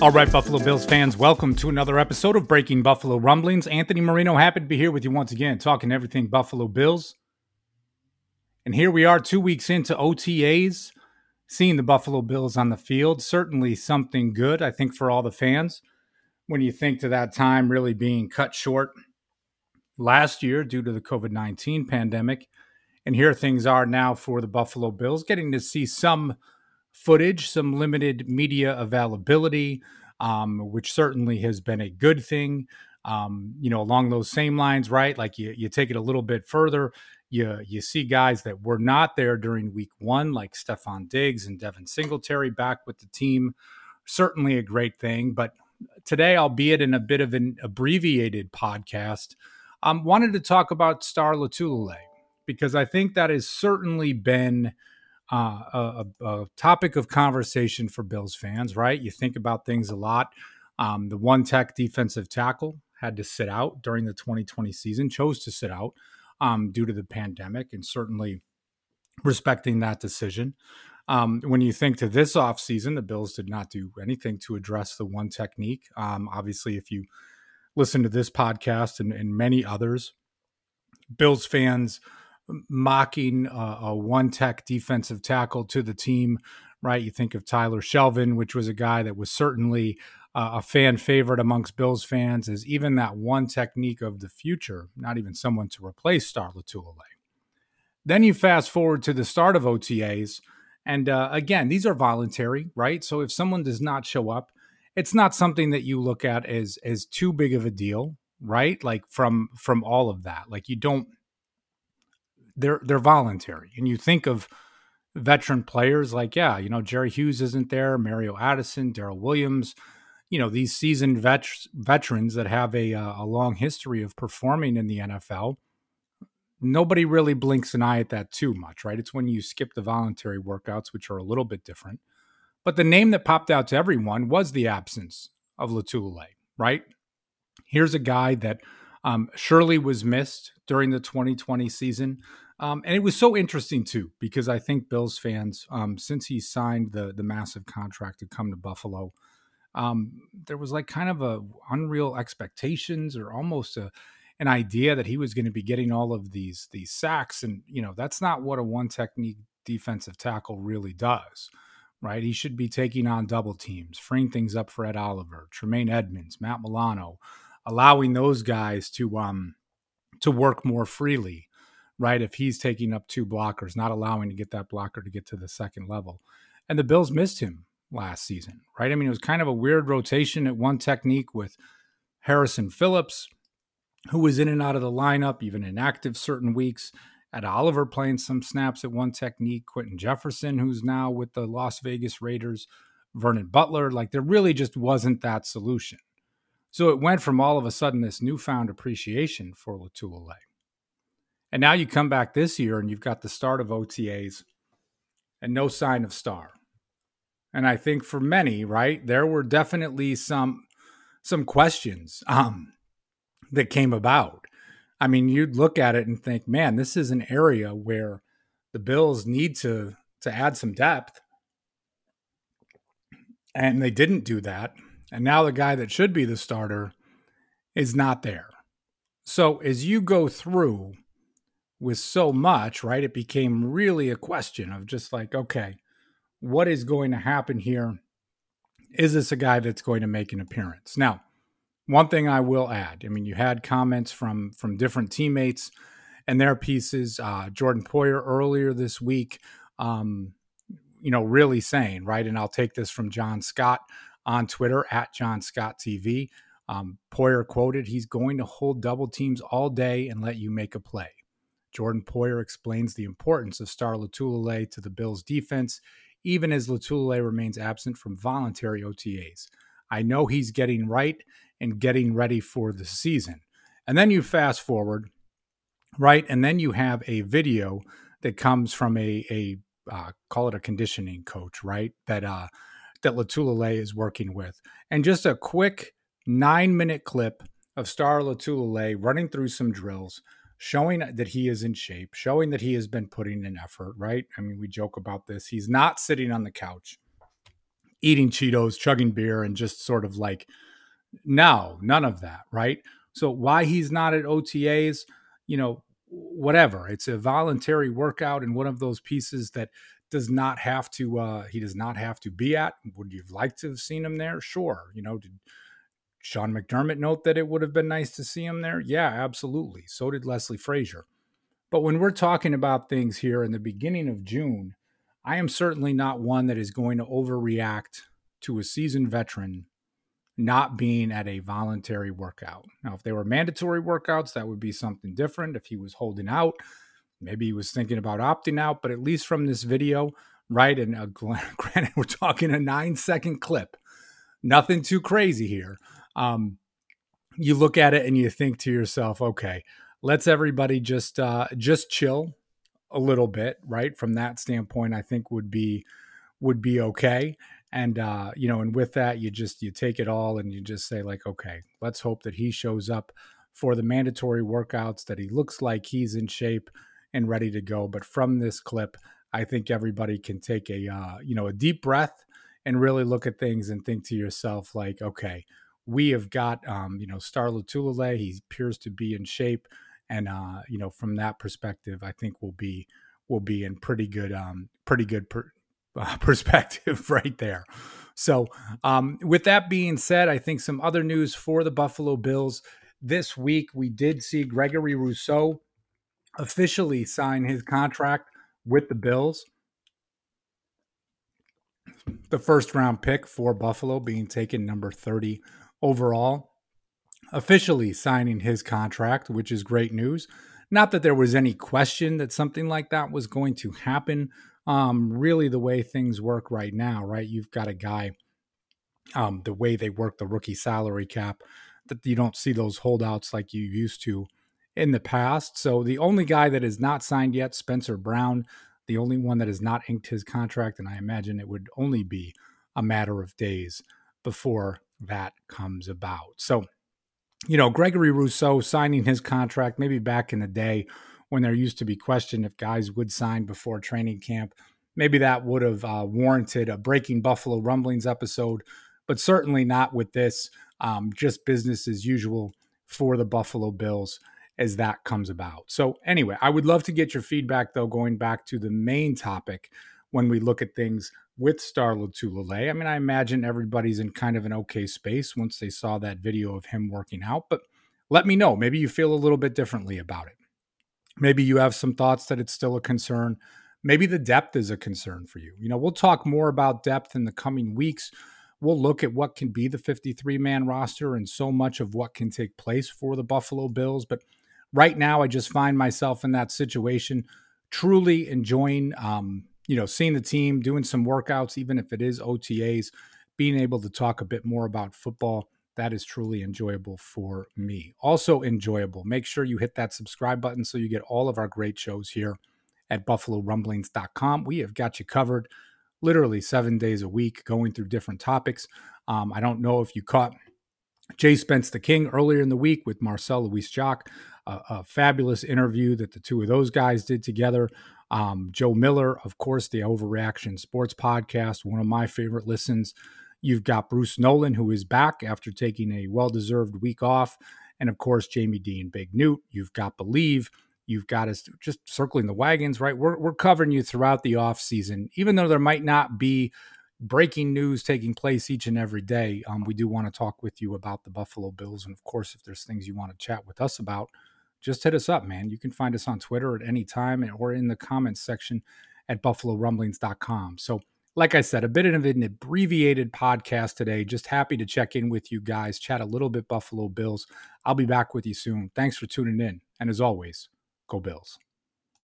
All right, Buffalo Bills fans, welcome to another episode of Breaking Buffalo Rumblings. Anthony Marino, happy to be here with you once again, talking everything Buffalo Bills. And here we are, two weeks into OTAs, seeing the Buffalo Bills on the field. Certainly something good, I think, for all the fans. When you think to that time really being cut short last year due to the COVID 19 pandemic. And here things are now for the Buffalo Bills, getting to see some footage, some limited media availability, um, which certainly has been a good thing. Um, you know, along those same lines, right? Like you, you take it a little bit further. You, you see guys that were not there during week one, like Stefon Diggs and Devin Singletary back with the team. Certainly a great thing. But today, albeit in a bit of an abbreviated podcast, um, wanted to talk about Star Lotulelei because I think that has certainly been uh, a, a, topic of conversation for Bills fans, right? You think about things a lot. Um, the one tech defensive tackle had to sit out during the 2020 season, chose to sit out um, due to the pandemic, and certainly respecting that decision. Um, when you think to this offseason, the Bills did not do anything to address the one technique. Um, obviously, if you listen to this podcast and, and many others, Bills fans mocking a one tech defensive tackle to the team, right? You think of Tyler Shelvin, which was a guy that was certainly uh, a fan favorite amongst Bills fans, as even that one technique of the future, not even someone to replace Star Lotulelei. Then you fast forward to the start of OTAs, and uh, again, these are voluntary, right? So if someone does not show up, it's not something that you look at as as too big of a deal, right? Like from from all of that, like you don't they're they're voluntary. And you think of veteran players like, yeah, you know, Jerry Hughes isn't there, Mario Addison, Daryl Williams, you know, these seasoned vet- veterans that have a, uh, a long history of performing in the NFL. Nobody really blinks an eye at that too much, right? It's when you skip the voluntary workouts, which are a little bit different. But the name that popped out to everyone was the absence of Lotulelei, right? Here's a guy that um, surely was missed during the 2020 season. Um, and it was so interesting too, because I think Bills fans, um, since he signed the the massive contract to come to Buffalo, um, there was like kind of a unreal expectations or almost a an idea that he was going to be getting all of these these sacks, and you know that's not what a one technique defensive tackle really does, right? He should be taking on double teams, freeing things up for Ed Oliver, Tremaine Edmunds, Matt Milano, allowing those guys to um to work more freely right? If he's taking up two blockers, not allowing to get that blocker to get to the second level. And the Bills missed him last season, right? I mean, it was kind of a weird rotation at one technique with Harrison Phillips, who was in and out of the lineup, even inactive certain weeks. Ed Oliver playing some snaps at one technique, Quinton Jefferson, who's now with the Las Vegas Raiders, Vernon Butler. Like there really just wasn't that solution. So it went from all of a sudden this newfound appreciation for Lotulelei and now you come back this year and you've got the start of OTAs and no sign of Star. And I think for many, right, there were definitely some some questions um, that came about. I mean, you'd look at it and think, man, this is an area where the Bills need to to add some depth. And they didn't do that. And now the guy that should be the starter is not there. So as you go through with so much, right? It became really a question of just like, okay, what is going to happen here? Is this a guy that's going to make an appearance? Now, one thing I will add, I mean, you had comments from from different teammates and their pieces. Uh, Jordan Poyer earlier this week, um, you know, really saying right, and I'll take this from John Scott on Twitter at John Scott TV. Um, Poyer quoted, "He's going to hold double teams all day and let you make a play." Jordan Poyer explains the importance of Star Lotulelei to the Bills' defense, even as Lotulelei remains absent from voluntary OTAs. I know he's getting right and getting ready for the season. And then you fast forward, right? And then you have a video that comes from a, a uh, call it a conditioning coach, right? That uh, that Lotulelei is working with, and just a quick nine minute clip of Star Lotulelei running through some drills showing that he is in shape, showing that he has been putting in effort, right? I mean, we joke about this. He's not sitting on the couch eating Cheetos, chugging beer, and just sort of like, no, none of that, right? So, why he's not at OTAs, you know, whatever. It's a voluntary workout and one of those pieces that does not have to, uh, he does not have to be at. Would you have liked to have seen him there? Sure. You know, did, Sean McDermott note that it would have been nice to see him there? Yeah, absolutely. So did Leslie Frazier. But when we're talking about things here in the beginning of June, I am certainly not one that is going to overreact to a seasoned veteran not being at a voluntary workout. Now, if they were mandatory workouts, that would be something different. If he was holding out, maybe he was thinking about opting out, but at least from this video, right? And uh, granted, we're talking a nine second clip, nothing too crazy here um, you look at it and you think to yourself, okay, let's everybody just uh, just chill a little bit, right? From that standpoint, I think would be would be okay. And uh, you know, and with that, you just you take it all and you just say like, okay, let's hope that he shows up for the mandatory workouts, that he looks like he's in shape and ready to go. But from this clip, I think everybody can take a uh, you know a deep breath and really look at things and think to yourself like, okay, we have got um, you know Star Lotulelei. He appears to be in shape, and uh, you know from that perspective, I think we'll be will be in pretty good um, pretty good per, uh, perspective right there. So um, with that being said, I think some other news for the Buffalo Bills this week we did see Gregory Rousseau officially sign his contract with the Bills. The first round pick for Buffalo being taken number 30 overall, officially signing his contract, which is great news. Not that there was any question that something like that was going to happen. Um, really, the way things work right now, right? You've got a guy, um, the way they work the rookie salary cap, that you don't see those holdouts like you used to in the past. So the only guy that is not signed yet, Spencer Brown, the only one that has not inked his contract, and I imagine it would only be a matter of days before that comes about. So, you know, Gregory Rousseau signing his contract, maybe back in the day when there used to be question if guys would sign before training camp, maybe that would have uh, warranted a Breaking Buffalo Rumblings episode, but certainly not with this. Um, just business as usual for the Buffalo Bills as that comes about. So, anyway, I would love to get your feedback, though, going back to the main topic when we look at things with Star Lotulelei. I mean, I imagine everybody's in kind of an okay space once they saw that video of him working out, but let me know. Maybe you feel a little bit differently about it. Maybe you have some thoughts that it's still a concern. Maybe the depth is a concern for you. You know, we'll talk more about depth in the coming weeks. We'll look at what can be the 53 man roster and so much of what can take place for the Buffalo Bills. But right now, I just find myself in that situation, truly enjoying um, you know, seeing the team, doing some workouts, even if it is OTAs, being able to talk a bit more about football, that is truly enjoyable for me. Also enjoyable. Make sure you hit that subscribe button so you get all of our great shows here at buffalorumblings.com. We have got you covered literally seven days a week going through different topics. Um, I don't know if you caught Jay Spence the King earlier in the week with Marcel Louis Jacques, a, a fabulous interview that the two of those guys did together. Um, Joe Miller, of course, the Overreaction Sports Podcast, one of my favorite listens. You've got Bruce Nolan, who is back after taking a well deserved week off. And of course, Jamie Dean Big Newt. You've got Believe. You've got us just circling the wagons, right? We're, we're covering you throughout the off season, even though there might not be breaking news taking place each and every day. Um, we do want to talk with you about the Buffalo Bills. And of course, if there's things you want to chat with us about, just hit us up, man. You can find us on Twitter at any time eh, or in the comments section at buffalorumblings.com. So, like I said, a bit of an abbreviated podcast today. Just happy to check in with you guys, chat a little bit Buffalo Bills. I'll be back with you soon. Thanks for tuning in. And as always, go Bills.